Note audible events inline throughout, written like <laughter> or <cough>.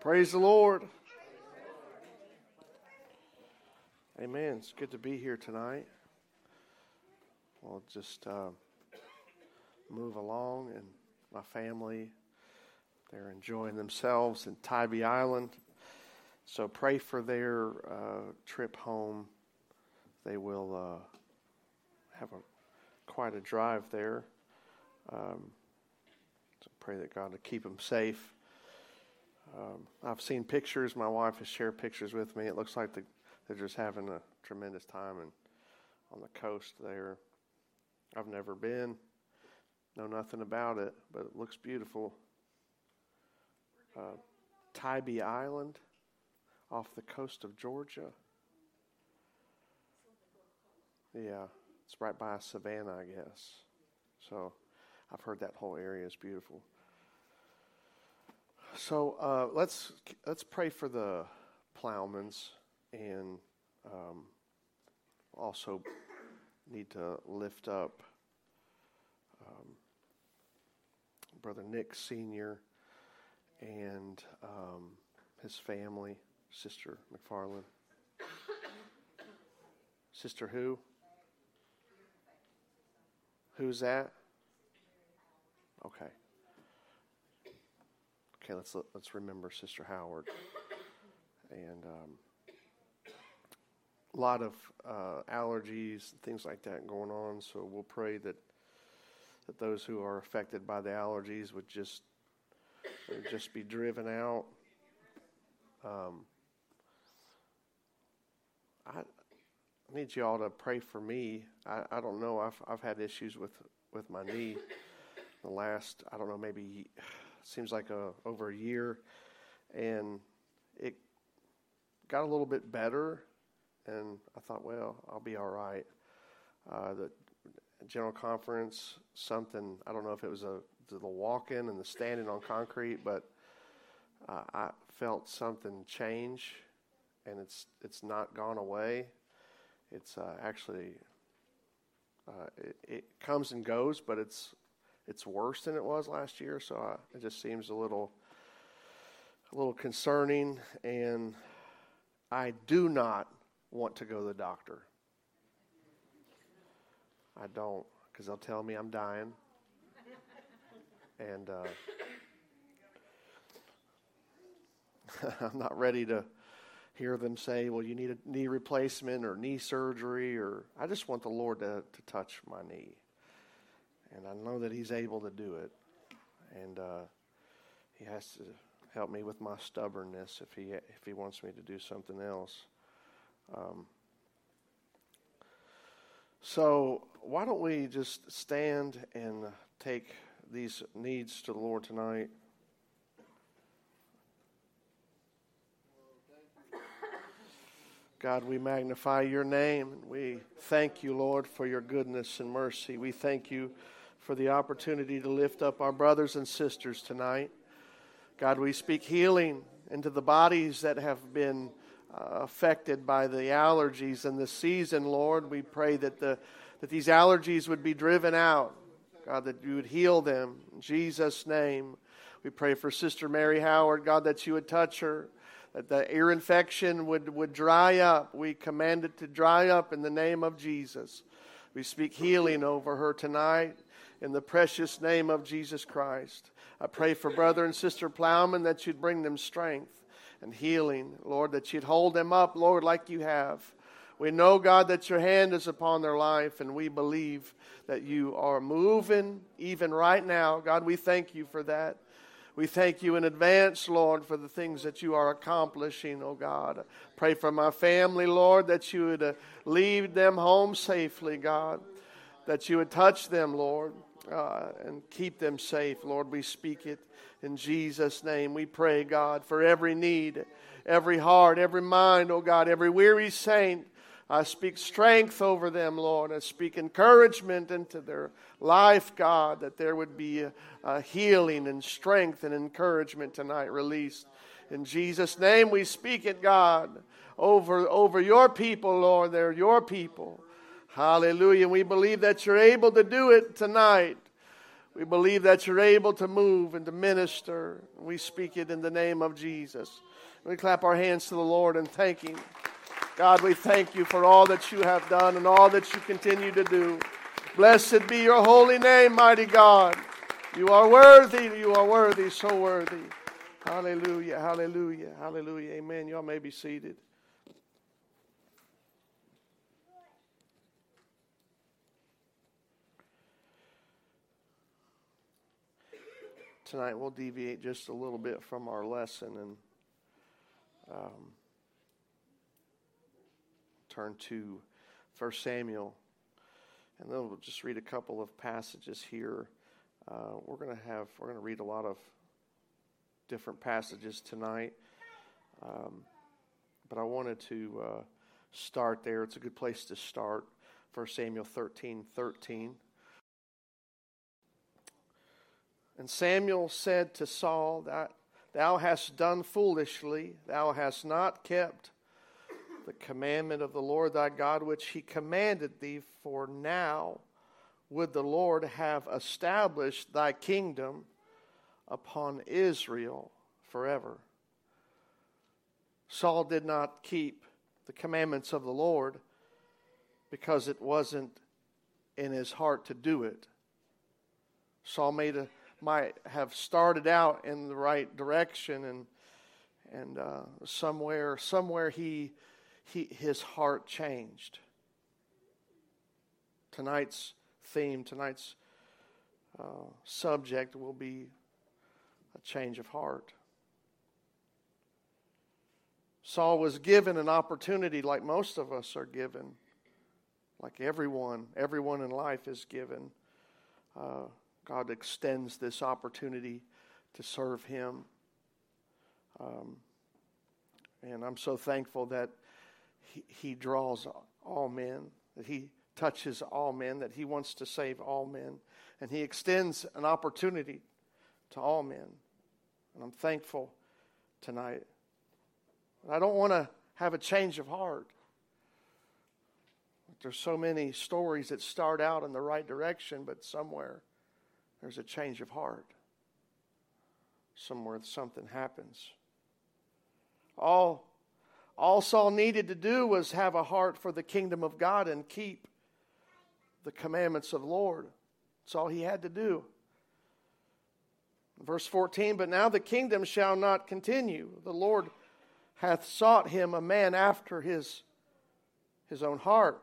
Praise the Lord. Amen. It's good to be here tonight. We'll just uh, move along, and my family, they're enjoying themselves in Tybee Island. So pray for their uh, trip home. They will uh, have a quite a drive there. Um, so pray that God will keep them safe. Um, I've seen pictures. My wife has shared pictures with me. It looks like the, they're just having a tremendous time and on the coast there. I've never been, know nothing about it, but it looks beautiful. Uh, Tybee Island off the coast of Georgia. Yeah, it's right by Savannah, I guess. So I've heard that whole area is beautiful. So uh, let's let's pray for the Plowmans and um, also need to lift up um, Brother Nick Senior and um, his family, Sister McFarland. Sister who? Who's that? Okay. Okay, let's let's remember Sister Howard, and um, a lot of uh, allergies, things like that going on. So we'll pray that that those who are affected by the allergies would just would just be driven out. Um, I need you all to pray for me. I, I don't know. I've I've had issues with with my knee the last I don't know maybe seems like a, over a year, and it got a little bit better, and I thought, well, I'll be all right. Uh, the general conference, something I don't know if it was a the walking and the standing on concrete, but uh, I felt something change, and it's it's not gone away. It's uh, actually uh, it, it, comes and goes, but it's it's worse than it was last year. So I, it just seems a little, a little concerning. And I do not want to go to the doctor. I don't, because they'll tell me I'm dying. And uh, <laughs> I'm not ready to hear them say, well, you need a knee replacement or knee surgery, or I just want the Lord to, to touch my knee and I know that He's able to do it. And uh, He has to help me with my stubbornness if He if He wants me to do something else. Um, so why don't we just stand and take these needs to the Lord tonight? God, we magnify your name we thank you, Lord, for your goodness and mercy. We thank you for the opportunity to lift up our brothers and sisters tonight. God, we speak healing into the bodies that have been uh, affected by the allergies in the season, Lord. We pray that, the, that these allergies would be driven out. God, that you would heal them. In Jesus' name. We pray for Sister Mary Howard, God, that you would touch her, that the ear infection would, would dry up. We command it to dry up in the name of Jesus. We speak healing over her tonight in the precious name of Jesus Christ. I pray for brother and sister Plowman that you'd bring them strength and healing, Lord, that you'd hold them up, Lord, like you have. We know, God, that your hand is upon their life, and we believe that you are moving even right now. God, we thank you for that. We thank you in advance, Lord, for the things that you are accomplishing, oh God. Pray for my family, Lord, that you would uh, lead them home safely, God. That you would touch them, Lord uh, and keep them safe. Lord, we speak it in Jesus' name. We pray, God, for every need, every heart, every mind, oh God, every weary saint. I speak strength over them, Lord. I speak encouragement into their life, God, that there would be a, a healing and strength and encouragement tonight released. In Jesus' name, we speak it, God, over, over your people, Lord. They're your people. Hallelujah. We believe that you're able to do it tonight. We believe that you're able to move and to minister. We speak it in the name of Jesus. We clap our hands to the Lord and thank Him. God, we thank you for all that you have done and all that you continue to do. Blessed be your holy name, mighty God. You are worthy. You are worthy, so worthy. Hallelujah, hallelujah, hallelujah. Amen. Y'all may be seated. Tonight we'll deviate just a little bit from our lesson and um, turn to 1 Samuel. And then we'll just read a couple of passages here. Uh, we're going to have, we're going to read a lot of different passages tonight. Um, but I wanted to uh, start there. It's a good place to start. 1 Samuel 13 13. And Samuel said to Saul, Thou hast done foolishly, thou hast not kept the commandment of the Lord thy God, which he commanded thee, for now would the Lord have established thy kingdom upon Israel forever. Saul did not keep the commandments of the Lord because it wasn't in his heart to do it. Saul made a might have started out in the right direction and and uh, somewhere somewhere he he his heart changed. Tonight's theme tonight's uh, subject will be a change of heart. Saul was given an opportunity like most of us are given like everyone everyone in life is given uh, God extends this opportunity to serve Him. Um, and I'm so thankful that he, he draws all men, that He touches all men, that He wants to save all men. And He extends an opportunity to all men. And I'm thankful tonight. I don't want to have a change of heart. There's so many stories that start out in the right direction, but somewhere there's a change of heart. Somewhere something happens. All, all Saul needed to do was have a heart for the kingdom of God and keep the commandments of the Lord. That's all he had to do. Verse 14, but now the kingdom shall not continue. The Lord hath sought him a man after his, his own heart.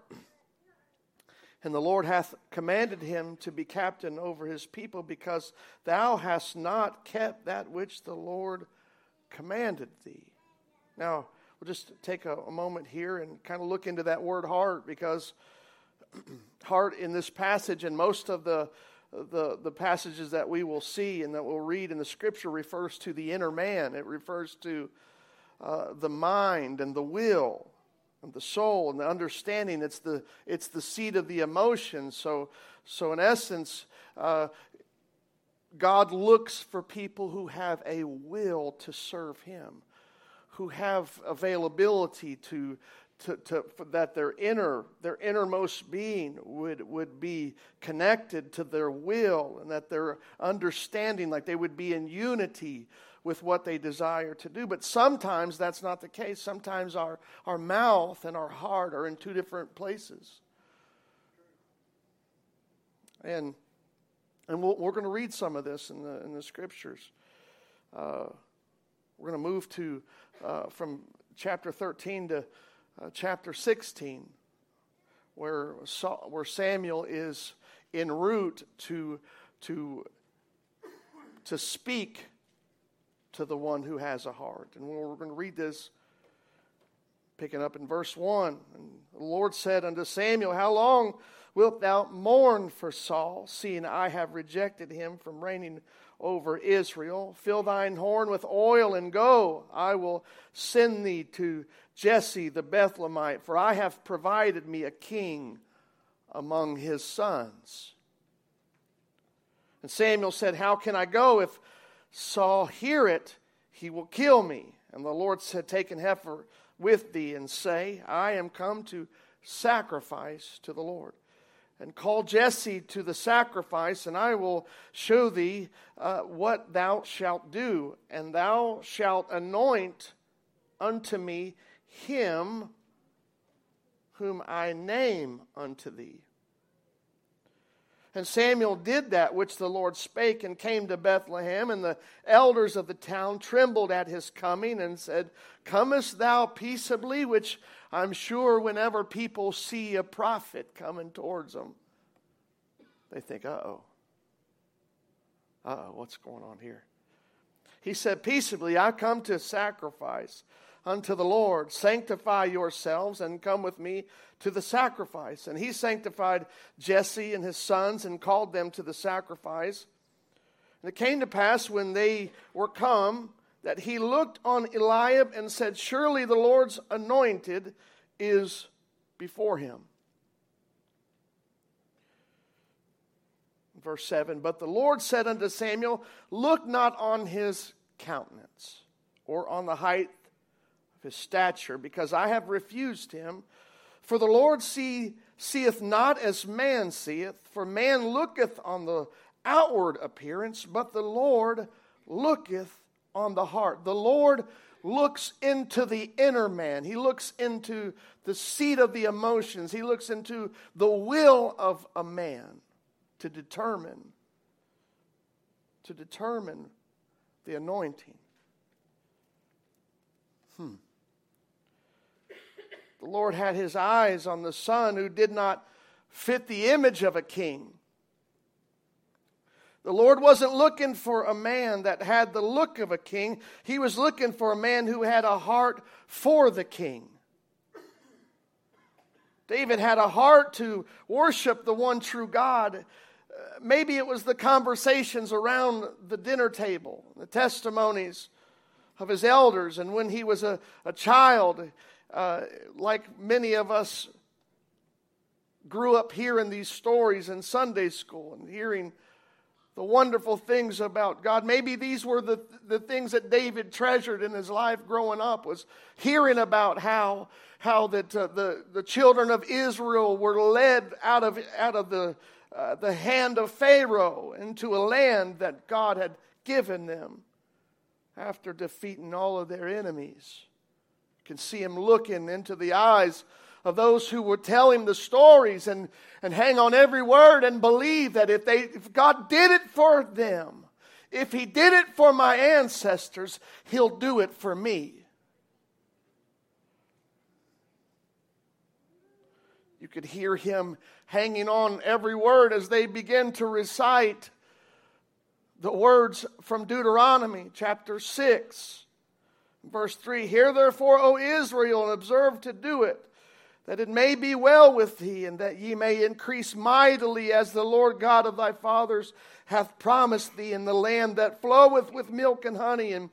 And the Lord hath commanded him to be captain over his people, because thou hast not kept that which the Lord commanded thee. Now, we'll just take a, a moment here and kind of look into that word heart, because <clears throat> heart in this passage and most of the, the, the passages that we will see and that we'll read in the scripture refers to the inner man, it refers to uh, the mind and the will the soul and the understanding. It's the, it's the seat of the emotion. So, so in essence, uh, God looks for people who have a will to serve Him, who have availability to, to, to that their inner, their innermost being would, would be connected to their will, and that their understanding, like they would be in unity with what they desire to do. But sometimes that's not the case. Sometimes our, our mouth and our heart are in two different places. And, and we we are going to read some of this in the, in the scriptures. Uh, we're going to move to uh, from chapter 13 to uh, chapter 16, where, where Samuel is en route to, to, to speak to the one who has a heart. And we're going to read this, picking up in verse 1. And the Lord said unto Samuel, How long wilt thou mourn for Saul, seeing I have rejected him from reigning over Israel? Fill thine horn with oil and go. I will send thee to Jesse the Bethlehemite, for I have provided me a king among his sons. And Samuel said, How can I go if Saul hear it, he will kill me. And the Lord said, Take an heifer with thee and say, I am come to sacrifice to the Lord. and call Jesse to the sacrifice, and I will show thee uh, what thou shalt do. And thou shalt anoint unto me him whom I name unto thee. And Samuel did that which the Lord spake and came to Bethlehem. And the elders of the town trembled at his coming and said, Comest thou peaceably? Which I'm sure whenever people see a prophet coming towards them, they think, uh oh. Uh oh, what's going on here? He said, Peaceably, I come to sacrifice unto the Lord. Sanctify yourselves and come with me to the sacrifice. And he sanctified Jesse and his sons and called them to the sacrifice. And it came to pass when they were come that he looked on Eliab and said, Surely the Lord's anointed is before him. Verse 7 But the Lord said unto Samuel, Look not on his countenance or on the height his stature, because I have refused him. For the Lord see, seeth not as man seeth, for man looketh on the outward appearance, but the Lord looketh on the heart. The Lord looks into the inner man. He looks into the seat of the emotions. He looks into the will of a man to determine to determine the anointing. Hmm. The Lord had his eyes on the son who did not fit the image of a king. The Lord wasn't looking for a man that had the look of a king. He was looking for a man who had a heart for the king. David had a heart to worship the one true God. Uh, maybe it was the conversations around the dinner table, the testimonies of his elders, and when he was a, a child, uh, like many of us grew up hearing these stories in Sunday school and hearing the wonderful things about God. Maybe these were the, the things that David treasured in his life growing up was hearing about how, how that uh, the, the children of Israel were led out of, out of the, uh, the hand of Pharaoh into a land that God had given them after defeating all of their enemies can see him looking into the eyes of those who would tell him the stories and, and hang on every word and believe that if, they, if God did it for them, if he did it for my ancestors, he'll do it for me. You could hear him hanging on every word as they begin to recite the words from Deuteronomy chapter 6. Verse 3 Hear therefore, O Israel, and observe to do it, that it may be well with thee, and that ye may increase mightily, as the Lord God of thy fathers hath promised thee in the land that floweth with milk and honey. And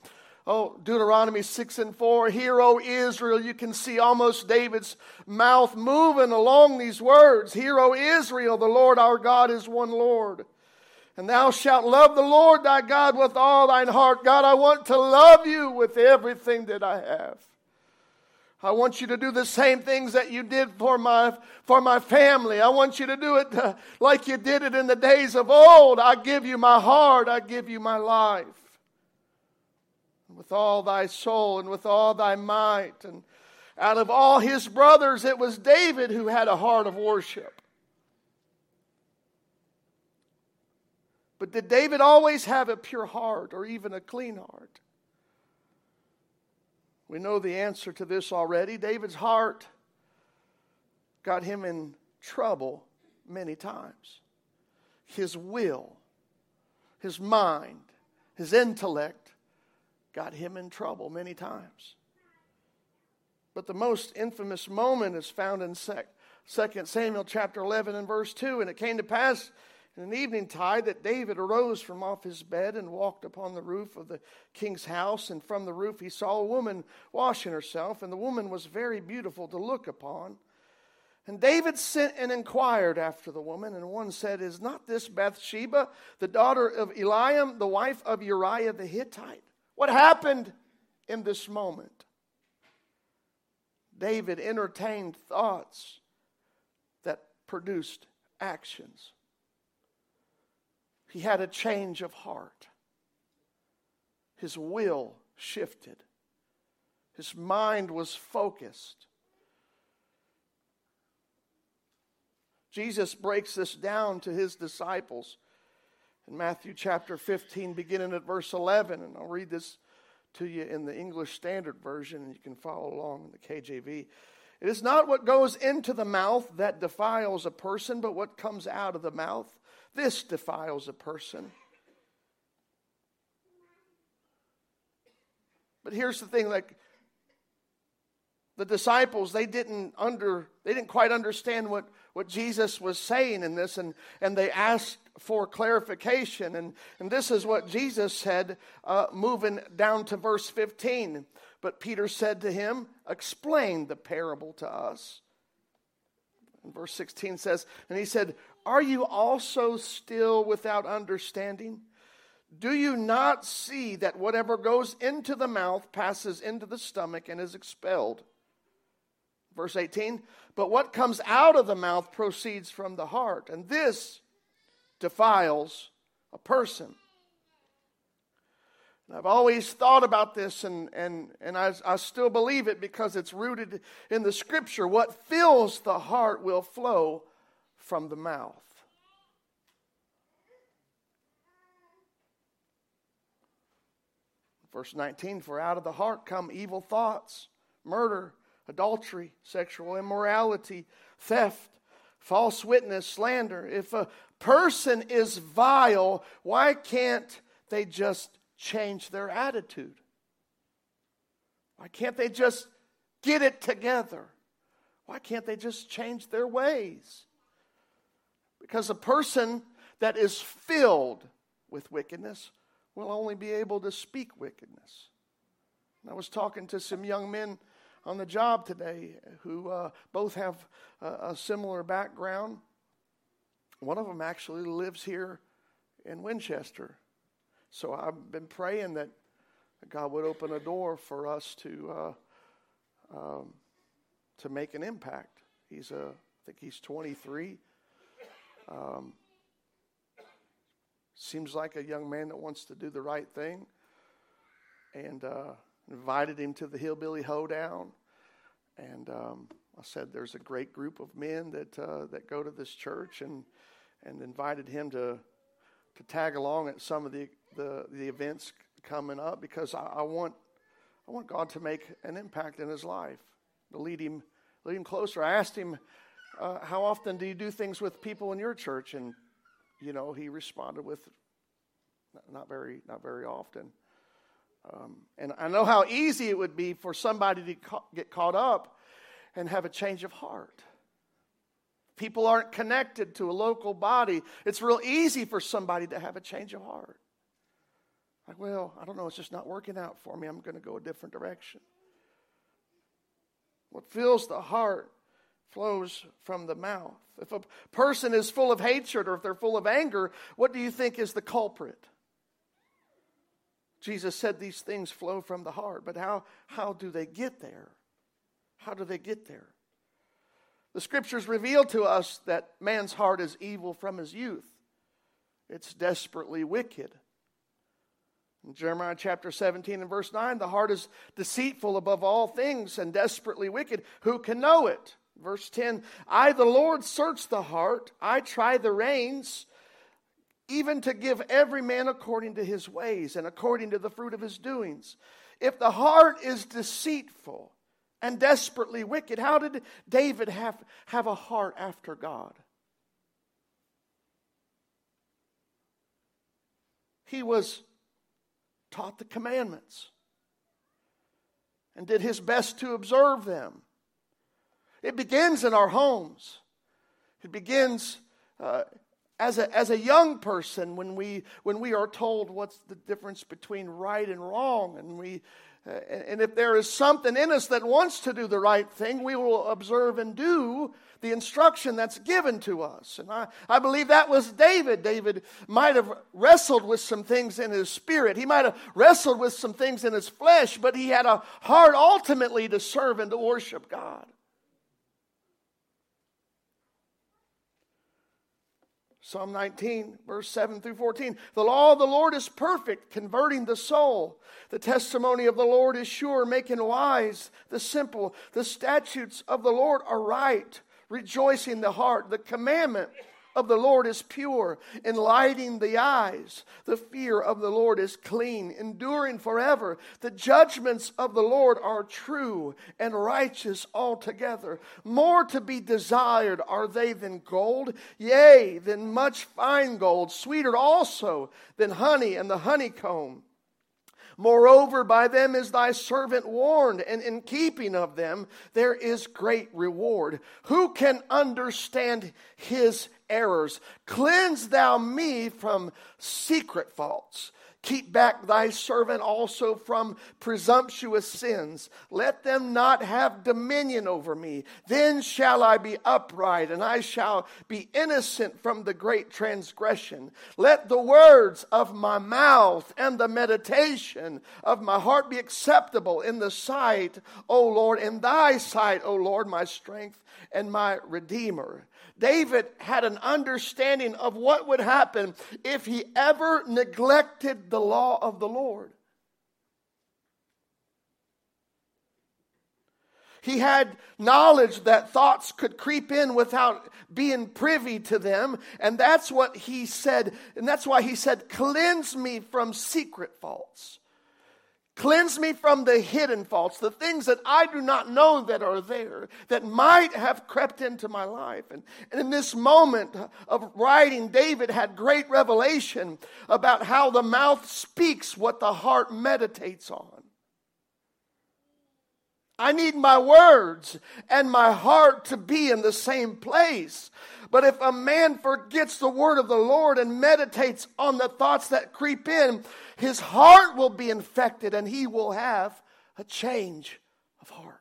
oh, Deuteronomy 6 and 4 Hear, O Israel, you can see almost David's mouth moving along these words. Hear, O Israel, the Lord our God is one Lord. And thou shalt love the Lord thy God with all thine heart. God, I want to love you with everything that I have. I want you to do the same things that you did for my, for my family. I want you to do it uh, <laughs> like you did it in the days of old. I give you my heart. I give you my life. With all thy soul and with all thy might. And out of all his brothers, it was David who had a heart of worship. But did David always have a pure heart or even a clean heart? We know the answer to this already. David's heart got him in trouble many times. His will, his mind, his intellect got him in trouble many times. But the most infamous moment is found in 2 Samuel chapter 11 and verse 2. And it came to pass in an evening tide that David arose from off his bed and walked upon the roof of the king's house. And from the roof he saw a woman washing herself, and the woman was very beautiful to look upon. And David sent and inquired after the woman, and one said, Is not this Bathsheba, the daughter of Eliam, the wife of Uriah the Hittite? What happened in this moment? David entertained thoughts that produced actions. He had a change of heart. His will shifted. His mind was focused. Jesus breaks this down to his disciples in Matthew chapter 15, beginning at verse 11. And I'll read this to you in the English Standard Version, and you can follow along in the KJV. It is not what goes into the mouth that defiles a person, but what comes out of the mouth. This defiles a person. But here's the thing like the disciples, they didn't under they didn't quite understand what, what Jesus was saying in this, and, and they asked for clarification. And, and this is what Jesus said, uh, moving down to verse 15. But Peter said to him, Explain the parable to us. And verse 16 says, And he said, Are you also still without understanding? Do you not see that whatever goes into the mouth passes into the stomach and is expelled? Verse 18, but what comes out of the mouth proceeds from the heart, and this defiles a person. I've always thought about this, and, and, and I, I still believe it because it's rooted in the scripture. What fills the heart will flow from the mouth. Verse 19 For out of the heart come evil thoughts, murder, adultery, sexual immorality, theft, false witness, slander. If a person is vile, why can't they just change their attitude? Why can't they just get it together? Why can't they just change their ways? Because a person that is filled with wickedness will only be able to speak wickedness. I was talking to some young men on the job today who uh, both have a, a similar background. One of them actually lives here in Winchester. So I've been praying that God would open a door for us to uh, um, to make an impact. He's a, I think he's 23. Um, seems like a young man that wants to do the right thing, and uh, invited him to the hillbilly hoedown. And um, I said, "There's a great group of men that uh, that go to this church," and and invited him to to tag along at some of the the, the events coming up because I, I, want I want God to make an impact in his life, to lead him lead him closer. I asked him, uh, "How often do you do things with people in your church?" And you know, he responded with, "Not very, not very often." Um, and I know how easy it would be for somebody to ca- get caught up and have a change of heart people aren't connected to a local body, it's real easy for somebody to have a change of heart. Like, well, I don't know, it's just not working out for me. I'm going to go a different direction. What fills the heart flows from the mouth. If a person is full of hatred or if they're full of anger, what do you think is the culprit? Jesus said these things flow from the heart, but how, how do they get there? How do they get there? The scriptures reveal to us that man's heart is evil from his youth, it's desperately wicked. In Jeremiah chapter 17 and verse 9, the heart is deceitful above all things and desperately wicked. Who can know it? Verse 10 I, the Lord, search the heart, I try the reins, even to give every man according to his ways and according to the fruit of his doings. If the heart is deceitful, and desperately wicked. How did David have, have a heart after God? He was taught the commandments and did his best to observe them. It begins in our homes. It begins uh, as, a, as a young person when we, when we are told what's the difference between right and wrong, and we uh, and if there is something in us that wants to do the right thing, we will observe and do the instruction that's given to us. And I, I believe that was David. David might have wrestled with some things in his spirit, he might have wrestled with some things in his flesh, but he had a heart ultimately to serve and to worship God. Psalm 19, verse 7 through 14. The law of the Lord is perfect, converting the soul. The testimony of the Lord is sure, making wise the simple. The statutes of the Lord are right, rejoicing the heart. The commandment of the Lord is pure, enlightening the eyes. The fear of the Lord is clean, enduring forever. The judgments of the Lord are true and righteous altogether. More to be desired are they than gold, yea, than much fine gold, sweeter also than honey and the honeycomb. Moreover, by them is thy servant warned, and in keeping of them there is great reward. Who can understand his errors? Cleanse thou me from secret faults Keep back thy servant also from presumptuous sins. Let them not have dominion over me. Then shall I be upright, and I shall be innocent from the great transgression. Let the words of my mouth and the meditation of my heart be acceptable in the sight, O Lord, in thy sight, O Lord, my strength and my redeemer. David had an understanding of what would happen if he ever neglected the law of the Lord. He had knowledge that thoughts could creep in without being privy to them. And that's what he said. And that's why he said, Cleanse me from secret faults. Cleanse me from the hidden faults, the things that I do not know that are there, that might have crept into my life. And, and in this moment of writing, David had great revelation about how the mouth speaks what the heart meditates on. I need my words and my heart to be in the same place. But if a man forgets the word of the Lord and meditates on the thoughts that creep in, his heart will be infected and he will have a change of heart.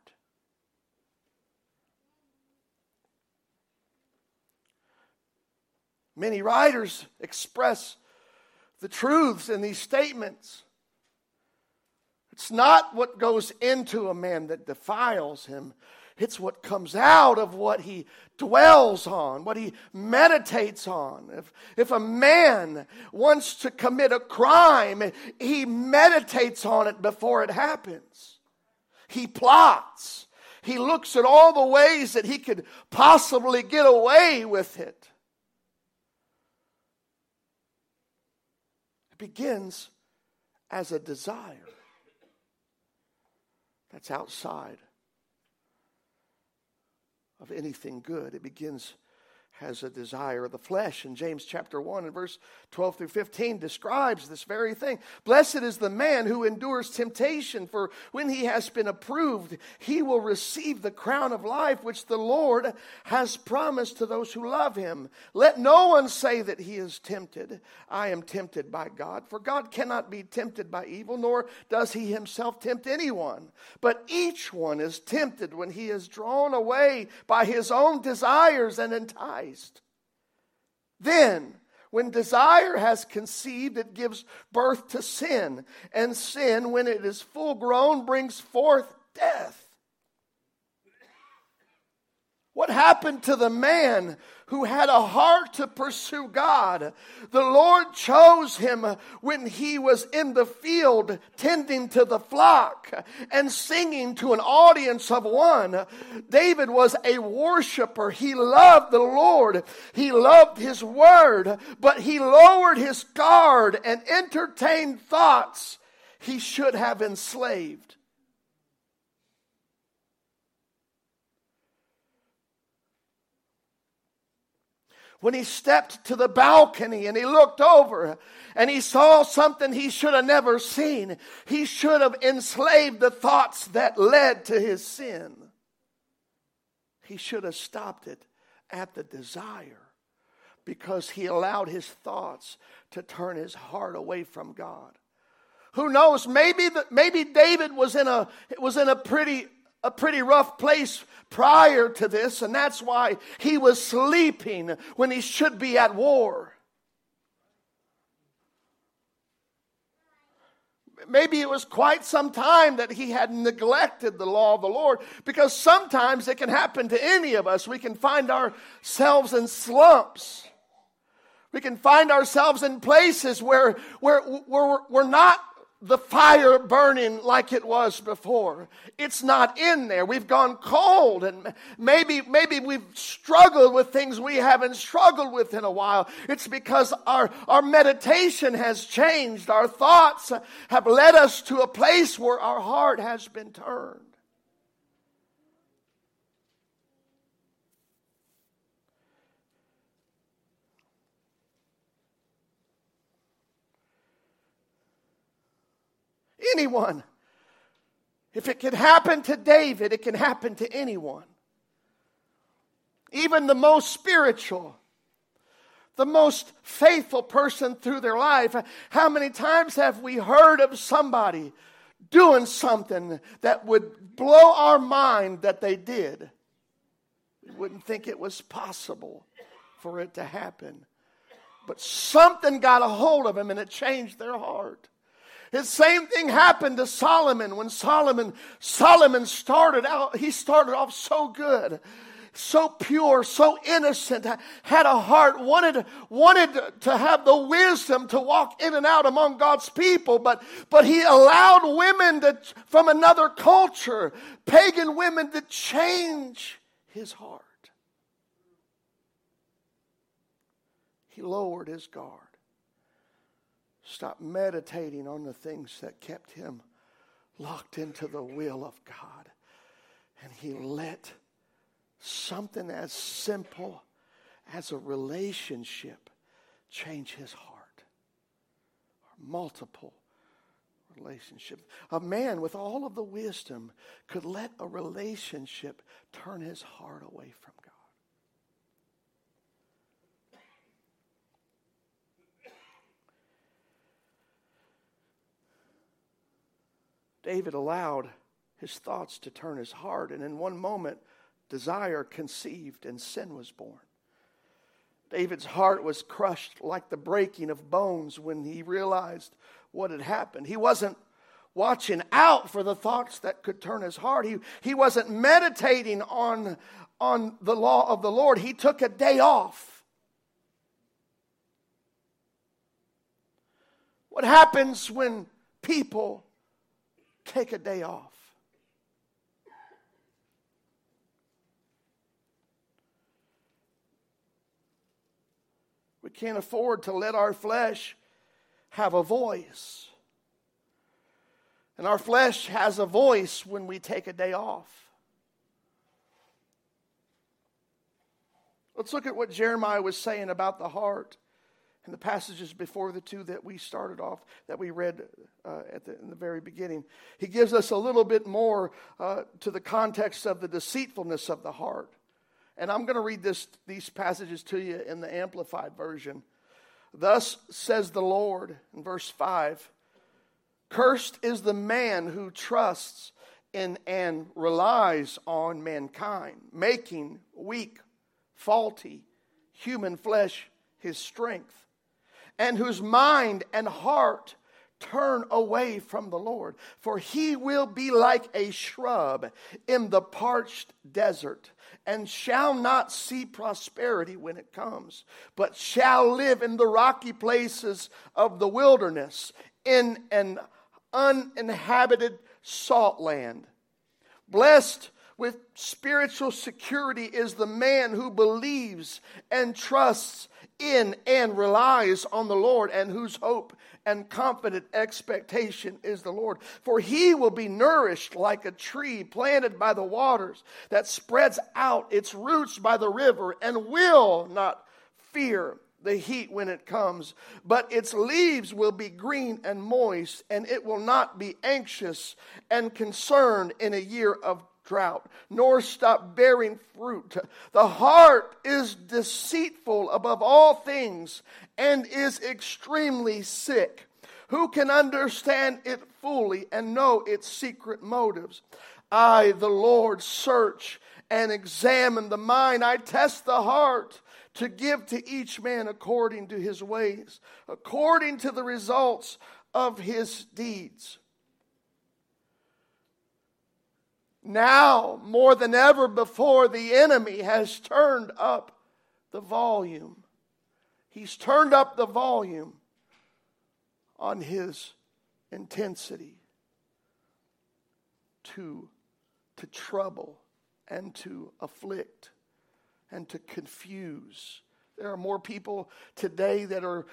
Many writers express the truths in these statements. It's not what goes into a man that defiles him, it's what comes out of what he dwells on, what he meditates on. If, if a man wants to commit a crime, he meditates on it before it happens. He plots. He looks at all the ways that he could possibly get away with it. It begins as a desire that's outside of anything good. It begins has a desire of the flesh. in James chapter 1 and verse 12 through 15 describes this very thing. Blessed is the man who endures temptation, for when he has been approved, he will receive the crown of life which the Lord has promised to those who love him. Let no one say that he is tempted. I am tempted by God, for God cannot be tempted by evil, nor does he himself tempt anyone. But each one is tempted when he is drawn away by his own desires and enticed. Then, when desire has conceived, it gives birth to sin. And sin, when it is full grown, brings forth death. What happened to the man who had a heart to pursue God? The Lord chose him when he was in the field tending to the flock and singing to an audience of one. David was a worshiper. He loved the Lord. He loved his word, but he lowered his guard and entertained thoughts he should have enslaved. When he stepped to the balcony and he looked over and he saw something he should have never seen. He should have enslaved the thoughts that led to his sin. He should have stopped it at the desire because he allowed his thoughts to turn his heart away from God. Who knows? Maybe the, maybe David was in a was in a pretty a pretty rough place prior to this, and that's why he was sleeping when he should be at war. Maybe it was quite some time that he had neglected the law of the Lord because sometimes it can happen to any of us. We can find ourselves in slumps We can find ourselves in places where, where, where we're not the fire burning like it was before. It's not in there. We've gone cold and maybe, maybe we've struggled with things we haven't struggled with in a while. It's because our, our meditation has changed. Our thoughts have led us to a place where our heart has been turned. Anyone. If it can happen to David, it can happen to anyone. Even the most spiritual, the most faithful person through their life. How many times have we heard of somebody doing something that would blow our mind that they did? We wouldn't think it was possible for it to happen. But something got a hold of them and it changed their heart. The same thing happened to Solomon when Solomon Solomon started out. He started off so good, so pure, so innocent. Had a heart wanted wanted to have the wisdom to walk in and out among God's people, but but he allowed women to, from another culture, pagan women, to change his heart. He lowered his guard. Stop meditating on the things that kept him locked into the will of God. And he let something as simple as a relationship change his heart. Or multiple relationships. A man with all of the wisdom could let a relationship turn his heart away from God. David allowed his thoughts to turn his heart, and in one moment, desire conceived and sin was born. David's heart was crushed like the breaking of bones when he realized what had happened. He wasn't watching out for the thoughts that could turn his heart. He, he wasn't meditating on, on the law of the Lord. He took a day off. What happens when people take a day off. We can't afford to let our flesh have a voice. And our flesh has a voice when we take a day off. Let's look at what Jeremiah was saying about the heart the passages before the two that we started off, that we read uh, at the, in the very beginning. He gives us a little bit more uh, to the context of the deceitfulness of the heart. And I'm going to read this, these passages to you in the Amplified Version. Thus says the Lord in verse 5 Cursed is the man who trusts in and relies on mankind, making weak, faulty human flesh his strength and whose mind and heart turn away from the Lord. For he will be like a shrub in the parched desert, and shall not see prosperity when it comes, but shall live in the rocky places of the wilderness, in an uninhabited salt land. Blessed with spiritual security is the man who believes and trusts in and relies on the Lord, and whose hope and confident expectation is the Lord. For he will be nourished like a tree planted by the waters that spreads out its roots by the river and will not fear the heat when it comes, but its leaves will be green and moist, and it will not be anxious and concerned in a year of drought, nor stop bearing fruit. The heart is deceitful above all things and is extremely sick. Who can understand it fully and know its secret motives? I, the Lord, search and examine the mind. I test the heart to give to each man according to his ways, according to the results of his deeds. Now, more than ever before, the enemy has turned up the volume. He's turned up the volume on his intensity to, to trouble and to afflict and to confuse. There are more people today that are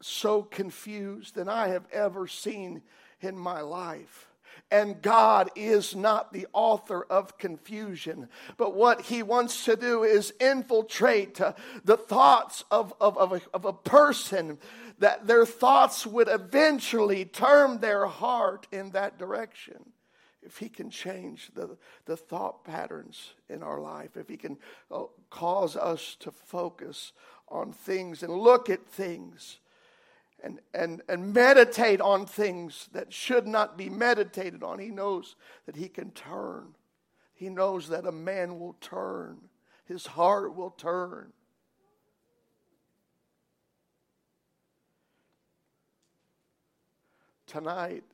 so confused than I have ever seen in my life. And God is not the author of confusion. But what He wants to do is infiltrate uh, the thoughts of, of, of, a, of a person, that their thoughts would eventually turn their heart in that direction if he can change the, the thought patterns in our life, if he can uh, cause us to focus on things and look at things and, and, and meditate on things that should not be meditated on, he knows that he can turn. He knows that a man will turn, his heart will turn. Tonight,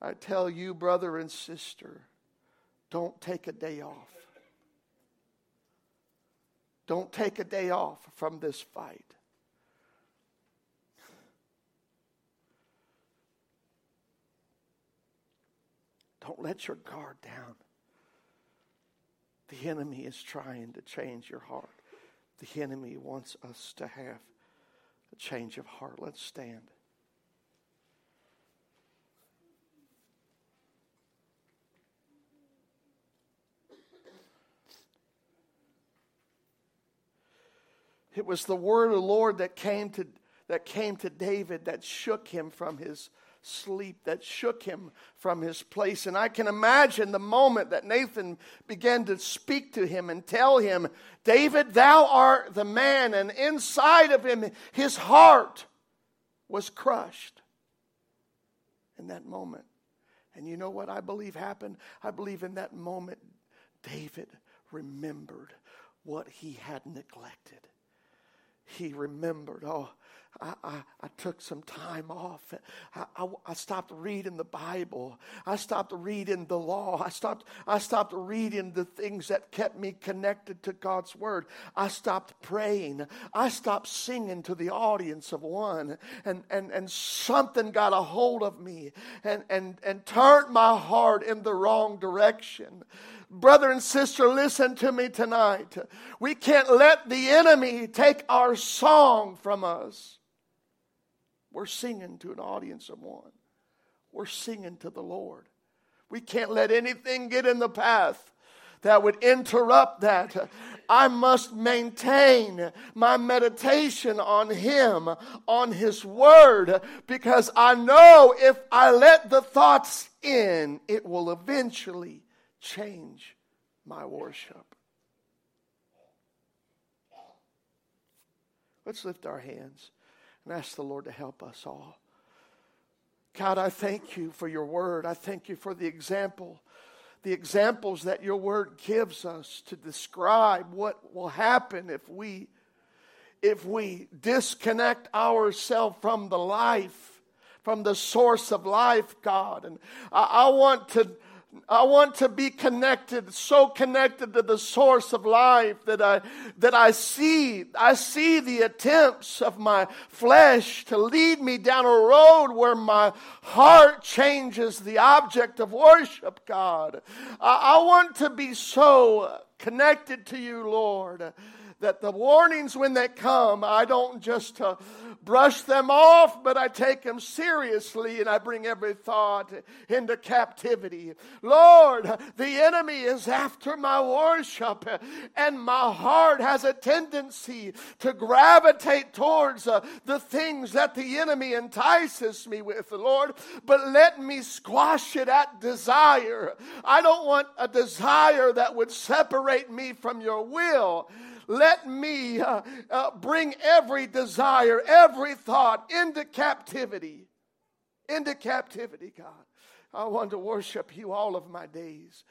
I tell you, brother and sister, don't take a day off. Don't take a day off from this fight. Don't let your guard down. The enemy is trying to change your heart. The enemy wants us to have a change of heart. Let's stand. It was the word of the Lord that came to, that came to David that shook him from his sleep, that shook him from his place. And I can imagine the moment that Nathan began to speak to him and tell him, David, thou art the man. And inside of him, his heart was crushed in that moment. And you know what I believe happened? I believe in that moment, David remembered what he had neglected he remembered, oh, I, I, I, took some time off. I, I, I, stopped reading the Bible. I stopped reading the law. I stopped, I stopped reading the things that kept me connected to God's Word. I stopped praying. I stopped singing to the audience of one. And, and, and something got a hold of me and, and, and turned my heart in the wrong direction. Brother and sister, listen to me tonight. We can't let the enemy take our song from us. We're singing to an audience of one, we're singing to the Lord. We can't let anything get in the path that would interrupt that. I must maintain my meditation on Him, on His Word, because I know if I let the thoughts in, it will eventually change my worship. Let's lift our hands and ask the Lord to help us all. God, I thank you for your word. I thank you for the example, the examples that your word gives us to describe what will happen if we if we disconnect ourselves from the life, from the source of life, God. And I, I want to I want to be connected, so connected to the source of life that I, that I see, I see the attempts of my flesh to lead me down a road where my heart changes the object of worship, God. I, I want to be so connected to you, Lord, that the warnings when they come, I don't just uh, brush them off, but I take them seriously and I bring every thought into captivity. Lord, the enemy is after my worship, and my heart has a tendency to gravitate towards uh, the things that the enemy entices me with, Lord. But let me squash it at desire. I don't want a desire that would separate me from your will. Let me uh, uh, bring every desire, every thought into captivity. Into captivity, God. I want to worship you all of my days.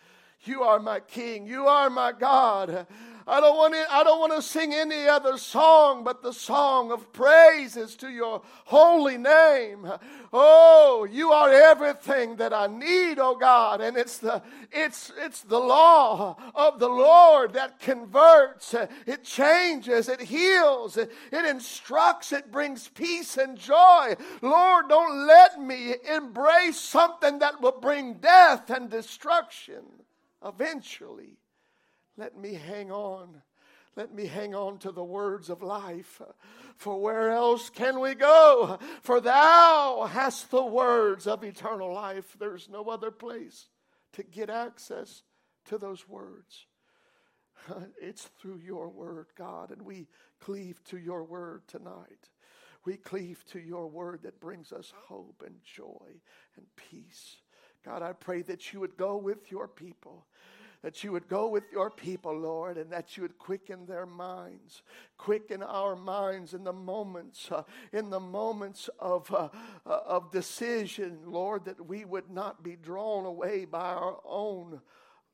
You are my King. You are my God. I don't want to, I don't want to sing any other song but the song of praises to your holy name. Oh, you are everything that I need, oh God. And it's the it's it's the law of the Lord that converts, it changes, it heals, it, it instructs, it brings peace and joy. Lord, don't let me embrace something that will bring death and destruction eventually. Let me hang on. Let me hang on to the words of life. For where else can we go? For thou hast the words of eternal life. There's no other place to get access to those words. <laughs> It's through your word, God, and we cleave to your word tonight. We cleave to your word that brings us hope and joy and peace. God, I pray that you would go with your people that you would go with your people, Lord, and that you would quicken their minds, quicken our minds in the moments, uh, in the moments of, uh, uh, of decision, Lord, that we would not be drawn away by our own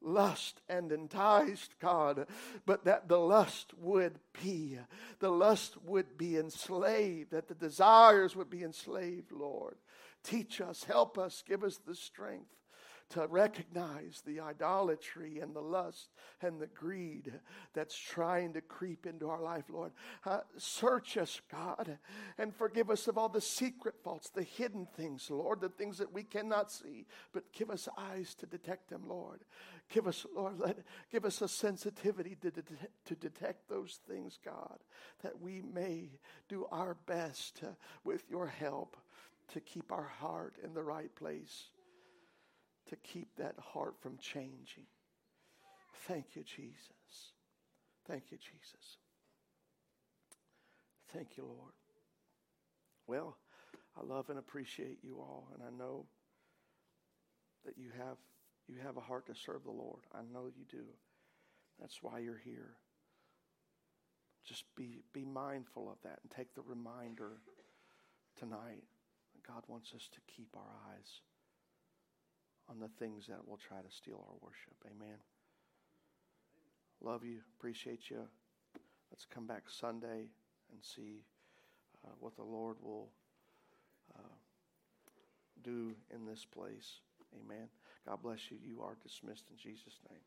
lust and enticed, God, but that the lust would be, the lust would be enslaved, that the desires would be enslaved, Lord. Teach us, help us, give us the strength to recognize the idolatry and the lust and the greed that's trying to creep into our life, Lord. Uh, search us, God, and forgive us of all the secret faults, the hidden things, Lord, the things that we cannot see, but give us eyes to detect them, Lord. Give us, Lord, let, give us a sensitivity to, de- to detect those things, God, that we may do our best uh, with your help to keep our heart in the right place to keep that heart from changing. Thank you, Jesus. Thank you, Jesus. Thank you, Lord. Well, I love and appreciate you all, and I know that you have you have a heart to serve the Lord. I know you do. That's why you're here. Just be be mindful of that and take the reminder tonight God wants us to keep our eyes on the things that will try to steal our worship. Amen. Love you. Appreciate you. Let's come back Sunday and see uh, what the Lord will uh, do in this place. Amen. God bless you. You are dismissed in Jesus' name.